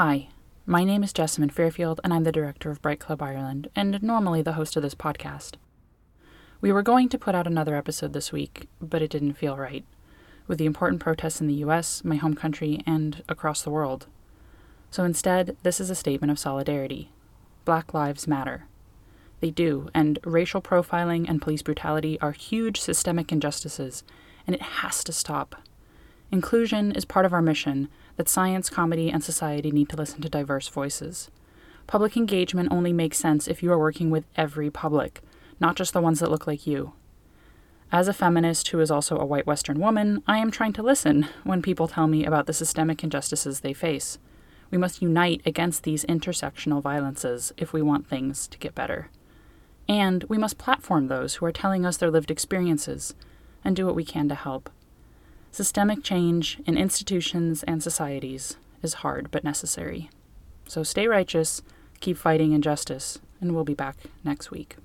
Hi, my name is Jessamine Fairfield, and I'm the director of Bright Club Ireland, and normally the host of this podcast. We were going to put out another episode this week, but it didn't feel right, with the important protests in the US, my home country, and across the world. So instead, this is a statement of solidarity. Black Lives Matter. They do, and racial profiling and police brutality are huge systemic injustices, and it has to stop. Inclusion is part of our mission that science, comedy, and society need to listen to diverse voices. Public engagement only makes sense if you are working with every public, not just the ones that look like you. As a feminist who is also a white Western woman, I am trying to listen when people tell me about the systemic injustices they face. We must unite against these intersectional violences if we want things to get better. And we must platform those who are telling us their lived experiences and do what we can to help. Systemic change in institutions and societies is hard but necessary. So stay righteous, keep fighting injustice, and we'll be back next week.